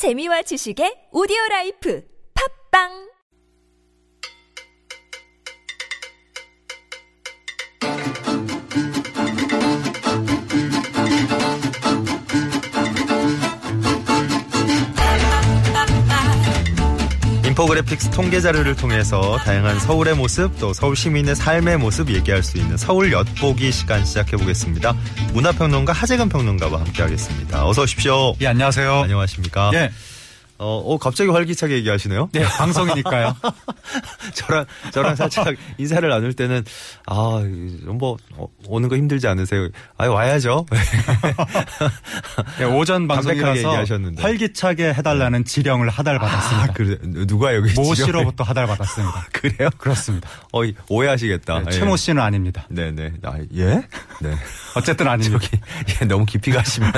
재미와 지식의 오디오 라이프. 팟빵 인포그래픽스 통계 자료를 통해서 다양한 서울의 모습 또 서울 시민의 삶의 모습 얘기할 수 있는 서울 엿보기 시간 시작해 보겠습니다. 문화평론가 하재근 평론가와 함께하겠습니다. 어서 오십시오. 예, 안녕하세요. 안녕하십니까? 예, 어, 어, 갑자기 활기차게 얘기하시네요. 네, 방송이니까요. 저랑 저랑 살짝 인사를 나눌 때는 아뭐 어, 오는 거 힘들지 않으세요? 아 와야죠. 예, 오전 방송이라서. 활기차게 해달라는 지령을 하달받았습니다. 아, 그래 누가 여기 모 씨로부터 하달받았습니다. 그래요? 그렇습니다. 어 오해하시겠다. 네, 예. 최모 씨는 아닙니다. 네네. 아, 예? 네. 어쨌든 아닙니다. 저기 예, 너무 깊이 가시면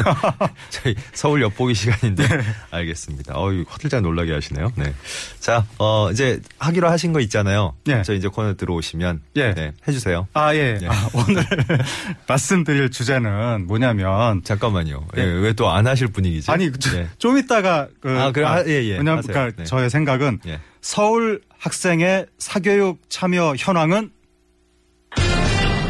저희 서울 엿보기 시간인데 네. 알겠습니다. 어유 화들짝 놀라게 하시네요. 네. 자, 어 이제 하기로 하신 거 있잖아요. 예. 저 이제 코너 들어오시면 예. 네, 해주세요. 아, 예. 예. 아, 오늘 말씀드릴 주제는 뭐냐면 잠깐만요. 네. 왜또 안 하실 분위기지? 아니 저- 네. 좀 이따가 그 아, 그래. 아, 예, 예. 왜냐면. 그러니까 네. 저의 생각은 예. 서울 학생의 사교육 참여 현황은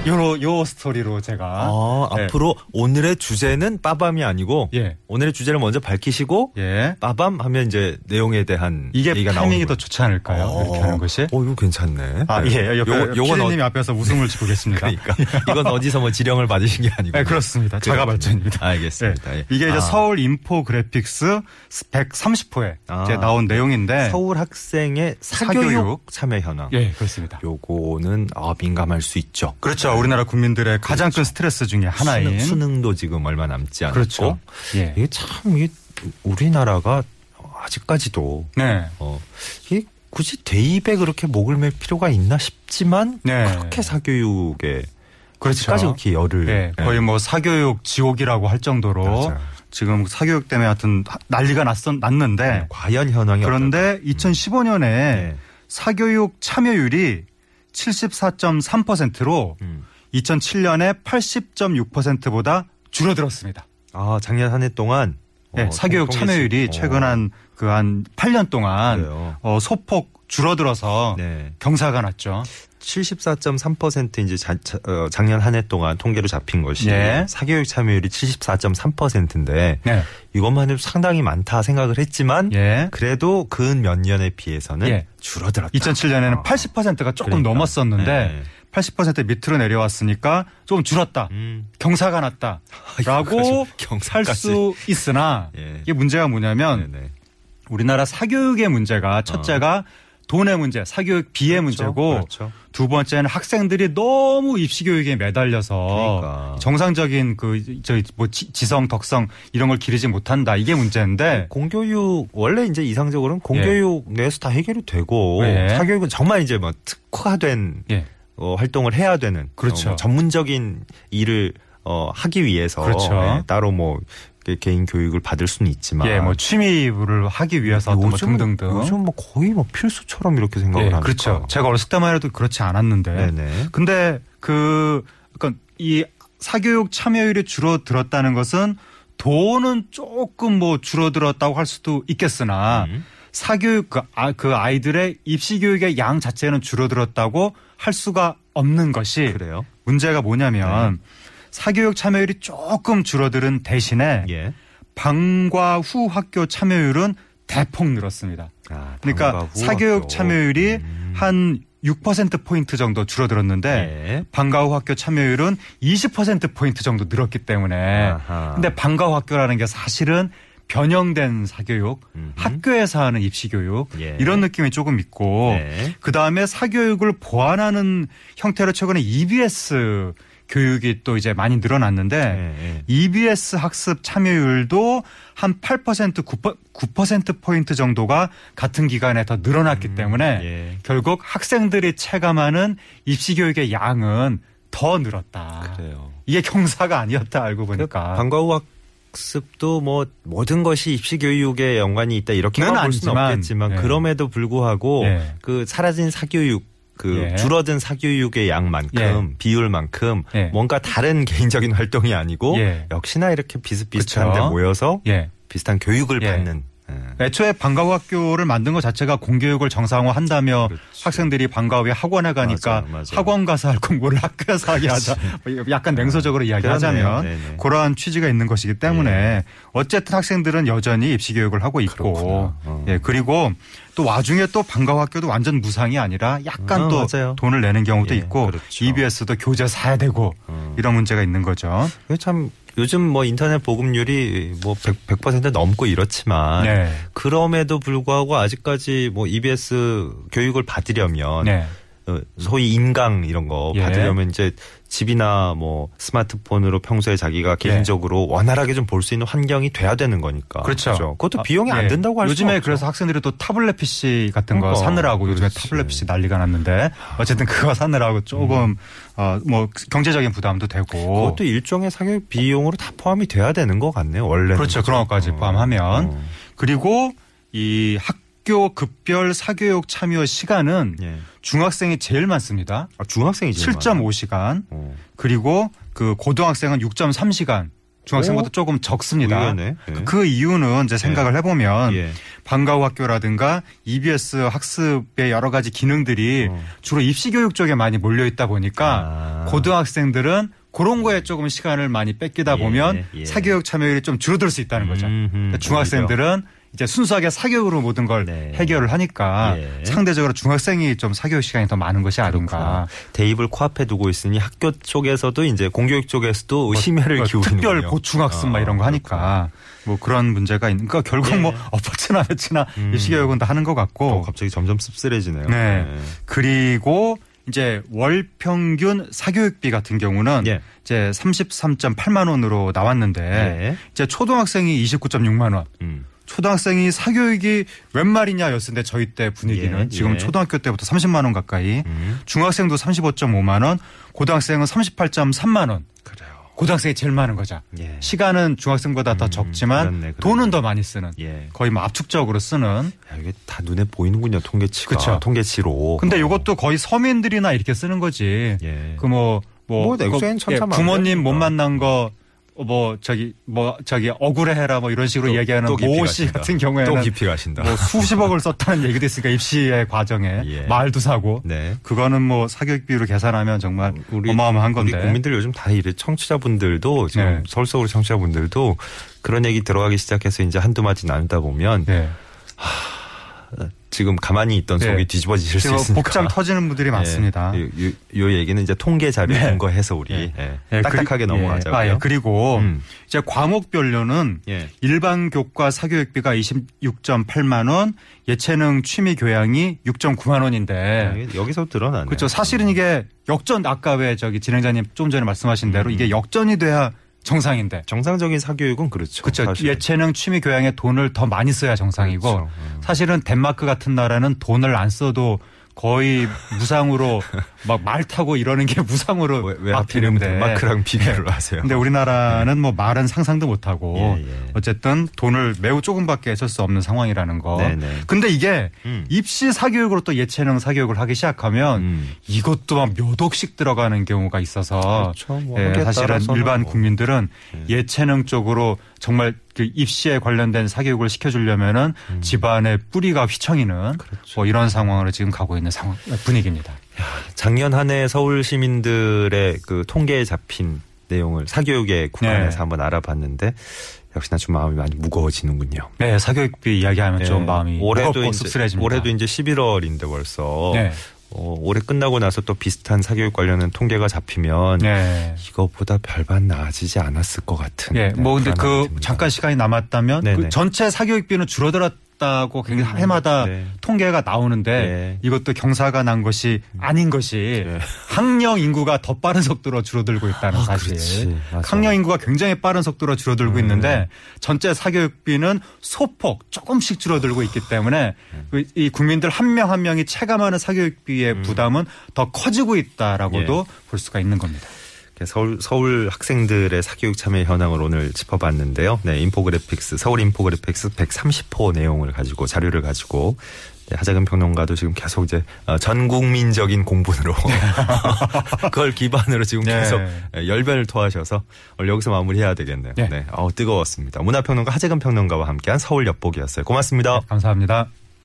요로 요 스토리로 제가 아, 예. 앞으로 오늘의 주제는 빠밤이 아니고 예. 오늘의 주제를 먼저 밝히시고 예. 빠밤 하면 이제 내용에 대한 이게 얘기가 나오는 더 좋지 않을까요? 거예요. 이렇게 하는 것이. 어, 이거 괜찮네. 아, 네. 예. 요거- 요건 어- 앞에서 웃음을 짓고 계십니다. 그러니까 이건 어디서 뭐 지령을 받으신 게 아니고. 네, 그렇습니다. 자가 발전입니다. 알겠습니다. 예. 예. 이게 이제 아, 서울 인포그래픽스 130호에 아. 이제 나온 내용인데 서울 학생의 사교육, 사교육. 참여 현황. 예, 그렇습니다. 요거는 아, 민감할 수 있죠. 그렇죠. 우리나라 국민들의 가장 큰 스트레스 중에 하나인 수능, 도 지금 얼마 남지 않았고. 그렇죠. 예. 이게 참 이게 우리나라가 아직까지도 네. 어, 이게 굳이 대입에 그렇게 목을 맬 필요가 있나 싶지만 네. 그렇게 사교육에 그렇죠. 까지 그렇게 열을 예, 거의 뭐 사교육 지옥이라고 할 정도로 맞아요. 지금 사교육 때문에 하여튼 난리가 났었, 났는데 네, 과연 현황이 그런데 2015년에 네. 사교육 참여율이 74.3%로 음. 2007년에 80.6%보다 줄어들었습니다. 아 작년 한 해 동안 네, 어, 사교육 참여율이 어, 최근 한그 한 8년 동안 그래요. 어, 소폭 줄어들어서 네. 경사가 났죠. 74.3% 이제 자- 자- 어, 작년 한 해 동안 통계로 잡힌 것이 예. 사교육 참여율이 74.3%인데 네. 이것만 해도 상당히 많다 생각을 했지만 예. 그래도 근 몇 년에 비해서는 예. 줄어들었다. 2007년에는 어. 80%가 조금 그러니까. 넘었었는데 네. 80% 밑으로 내려왔으니까 좀 줄었다. 음. 경사가 났다라고 이거 할 경사까지. 수 있으나 예. 이게 문제가 뭐냐면 네네. 우리나라 사교육의 문제가 첫째가 돈의 문제, 사교육 비의 문제고 그렇죠. 두 번째는 학생들이 너무 입시 교육에 매달려서 그러니까. 정상적인 그저뭐 지성, 덕성 이런 걸 기르지 못한다 이게 문제인데 공교육 원래 이제 이상적으로는 공교육 내에서 다 해결이 되고 예. 사교육은 정말 이제 뭐 특화된 예. 어, 활동을 해야 되는 그렇죠. 어, 뭐 전문적인 일을 어, 하기 위해서 그렇죠. 예, 따로 뭐 개인 교육을 받을 수는 있지만 예, 뭐 취미를 하기 위해서 어떤 뭐 등등등. 요즘 뭐 거의 뭐 필수처럼 이렇게 생각을 예, 하니까 그렇죠. 제가 어렸을 때만 해도 그렇지 않았는데. 네네. 근데 그, 그러니까 이 사교육 참여율이 줄어들었다는 것은 돈은 조금 뭐 줄어들었다고 할 수도 있겠으나 음. 사교육 그, 아, 그 아이들의 입시 교육의 양 자체는 줄어들었다고 할 수가 없는 것이 그래요. 문제가 뭐냐면 사교육 참여율이 조금 줄어드는 대신에 예. 방과 후 학교 참여율은 대폭 늘었습니다. 아, 그러니까 사교육 학교. 참여율이 음. 한 6%포인트 정도 줄어들었는데 예. 방과 후 학교 참여율은 20%포인트 정도 늘었기 때문에 아하. 근데 방과 후 학교라는 게 사실은 변형된 사교육, 음흠. 학교에서 하는 입시 교육 예. 이런 느낌이 조금 있고 네. 그 다음에 사교육을 보완하는 형태로 최근에 EBS 교육이 또 이제 많이 늘어났는데 예, 예. EBS 학습 참여율도 한 8% 9%, 9%포인트 정도가 같은 기간에 더 늘어났기 때문에 예. 결국 학생들이 체감하는 입시 교육의 양은 더 늘었다. 그래요. 이게 경사가 아니었다 알고 보니까. 방과 후 학습도 뭐 모든 것이 입시 교육에 연관이 있다 이렇게는 는볼 수는 없겠지만 예. 그럼에도 불구하고 예. 그 사라진 사교육 그 예. 줄어든 사교육의 양만큼 예. 비율만큼 예. 뭔가 다른 개인적인 활동이 아니고 예. 역시나 이렇게 비슷비슷한데. 모여서 예. 비슷한 교육을 예. 받는 예. 애초에 방과후 학교를 만든 것 자체가 공교육을 정상화한다며 그렇죠. 학생들이 방과 후에 학원에 가니까 맞아요, 맞아요. 학원 가서 할 공부를 학교에서 하게 하자. 뭐 약간 냉소적으로 이야기하자면 그렇네요. 네네. 그러한 취지가 있는 것이기 때문에 예. 어쨌든 학생들은 여전히 입시 교육을 하고 있고. 어. 예 그리고 또 와중에 또 방과후 학교도 완전 무상이 아니라 약간 어, 또 맞아요. 돈을 내는 경우도 예, 있고 그렇죠. EBS도 교재 사야 되고 어. 이런 문제가 있는 거죠. 참 요즘 뭐 인터넷 보급률이 뭐 100, 100% 넘고 이렇지만 네. 그럼에도 불구하고 아직까지 뭐 EBS 교육을 받으려면 네. 어, 소위 인강 이런 거 예. 받으려면 이제 집이나 뭐 스마트폰으로 평소에 자기가 개인적으로 원활하게 좀 볼 수 있는 환경이 돼야 되는 거니까. 예. 그렇죠. 그것도 아, 비용이 안 예. 든다고 할 요즘에 수가 그래서 없죠. 학생들이 또 타블렛 PC 같은 거 그러니까. 사느라고 요즘에 그렇지. 타블렛 PC 난리가 났는데 어쨌든 그거 사느라고 조금 어뭐 경제적인 부담도 되고 그것도 일종의 사교육 비용으로 다 포함이 돼야 되는 것 같네요. 원래는 그렇죠. 그런 것까지 어. 포함하면 어. 그리고 이 학 교 급별 사교육 참여 시간은 예. 중학생이 제일 많습니다. 아, 중학생이 제일 많아요. 7.5시간 어. 그리고 그 고등학생은 6.3시간 중학생보다 오? 조금 적습니다. 예. 그- 그 이유는 이제 생각을 해보면 예. 방과후 학교라든가 EBS 학습의 여러 가지 기능들이 어. 주로 입시 교육 쪽에 많이 몰려 있다 보니까 아. 고등학생들은 그런 거에 조금 시간을 많이 뺏기다 예, 보면 예. 사교육 참여율이 좀 줄어들 수 있다는 거죠. 음흠, 중학생들은 이제 순수하게 사교육으로 모든 걸 네. 해결을 하니까 예. 상대적으로 중학생이 좀 사교육 시간이 더 많은 것이 아닌가. 그렇구나. 대입을 코앞에 두고 있으니 학교 쪽에서도 이제 공교육 쪽에서도 심혈을 뭐 기울이는 특별 보충학습 막 이런 거 하니까 뭐 그런 문제가 있는. 그러니까 결국 예. 뭐 엎어치나 며치나 음. 입시 교육은 다 하는 것 같고. 또 갑자기 점점 씁쓸해지네요. 네. 그리고 이제 월 평균 사교육비 같은 경우는 예. 이제 33.8만 원으로 나왔는데 네. 이제 초등학생이 29.6만 원. 음. 초등학생이 사교육이 웬 말이냐였는데 저희 때 분위기는 예, 지금 예. 초등학교 때부터 30만 원 가까이 음. 중학생도 35.5만 원 고등학생은 38.3만 원 그래요. 고등학생이 제일 많은 거죠. 예. 시간은 중학생보다 더 음, 적지만 그렇네, 그렇네. 돈은 더 많이 쓰는 예. 거의 뭐 압축적으로 쓰는 야, 이게 다 눈에 보이는군요. 통계치가. 그쵸. 통계치로. 근데 어. 이것도 거의 서민들이나 이렇게 쓰는 거지. 예. 그뭐뭐뭐 천차만별 부모님 못 이니까. 만난 거 뭐 저기 뭐 저기 억울해해라 뭐 이런 식으로 또- 얘기하는 또 깊이 모씨 가신다. 같은 경우에는 또 깊이 가신다. 뭐 수십억을 썼다는 얘기도 있으니까 입시의 과정에 예. 말도 사고 네. 그거는 뭐 사교육비로 계산하면 정말 우리 어마어마한 건데 우리 국민들 요즘 다 이래 청취자분들도 지금 네. 서울 서울 청취자분들도 그런 얘기 들어가기 시작해서 이제 한두 마디 나누다 보면 네. 지금 가만히 있던 네. 속이 뒤집어지실 수 있으니까. 복장 터지는 분들이 많습니다. 예, 요, 요, 요 얘기는 이제 통계 자료 네. 근거해서 우리 예. 예, 예, 딱딱하게 넘어가자고요. 예. 아, 예. 그리고 음. 이제 과목별로는 예. 일반 교과 사교육비가 26.8만 원, 예체능 취미 교양이 6.9만 원인데 아, 여기서 드러나네. 그렇죠. 사실은 이게 역전 아까 왜 저기 진행자님 좀 전에 말씀하신 대로 음. 이게 역전이 돼야 정상인데. 정상적인 사교육은 그렇죠. 그렇죠. 사실은. 예체능 취미 교양에 돈을 더 많이 써야 정상이고 그렇죠. 음. 사실은 덴마크 같은 나라는 돈을 안 써도 거의 무상으로 막 말 타고 이러는 게 무상으로 왜, 왜막 하필이면. 덴마크랑 비교를 하세요? 근데 우리나라는 뭐 말은 상상도 못 하고 예, 예. 어쨌든 돈을 매우 조금밖에 쓸 수 없는 상황이라는 거. 네 네. 근데 이게 음. 입시 사교육으로 또 예체능 사교육을 하기 시작하면 음. 이것도 막 몇 억씩 들어가는 경우가 있어서 그렇죠. 뭐 예, 사실은 일반 뭐. 국민들은 예. 예체능 쪽으로 정말 그 입시에 관련된 사교육을 시켜주려면은 음. 집안의 뿌리가 휘청이는 그렇죠. 뭐 이런 상황으로 지금 가고 있는 상황 분위기입니다. 작년 한 해 서울 시민들의 그 통계에 잡힌 내용을 사교육에 국한해서 네. 한번 알아봤는데 역시나 좀 마음이 많이 무거워지는군요. 네, 사교육비 이야기하면 좀 예. 마음이 올해도 이제 씁쓸해집니다. 올해도 이제 11월인데 벌써 네. 어, 올해 끝나고 나서 또 비슷한 사교육 관련된 통계가 잡히면 네. 이거보다 별반 나아지지 않았을 것 같은. 예, 네, 뭐 근데 그. 잠깐 시간이 남았다면. 그 전체 사교육비는 줄어들었 다고 굉장히 해마다 네. 통계가 나오는데 네. 이것도 경사가 난 것이 아닌 것이 네. 학령 인구가 더 빠른 속도로 줄어들고 있다는 아, 사실. 학령 인구가 굉장히 빠른 속도로 줄어들고 네. 있는데 전체 사교육비는 소폭 조금씩 줄어들고 있기 때문에 그이 국민들 한명한 명이 체감하는 사교육비의 음. 부담은 더 커지고 있다라고도 예. 볼 수가 있는 겁니다. 서울, 서울 학생들의 사교육 참여 현황을 오늘 짚어봤는데요. 네, 인포그래픽스, 서울 인포그래픽스 130호 내용을 가지고, 자료를 가지고 네, 하재근 평론가도 지금 계속 이제 어, 전국민적인 공분으로 그걸 기반으로 지금 네. 계속 열변을 토하셔서 오늘 여기서 마무리해야 되겠네요. 네. 네, 어우 뜨거웠습니다. 문화평론가 하재근 평론가와 함께한 서울 엿보기였어요. 고맙습니다. 감사합니다.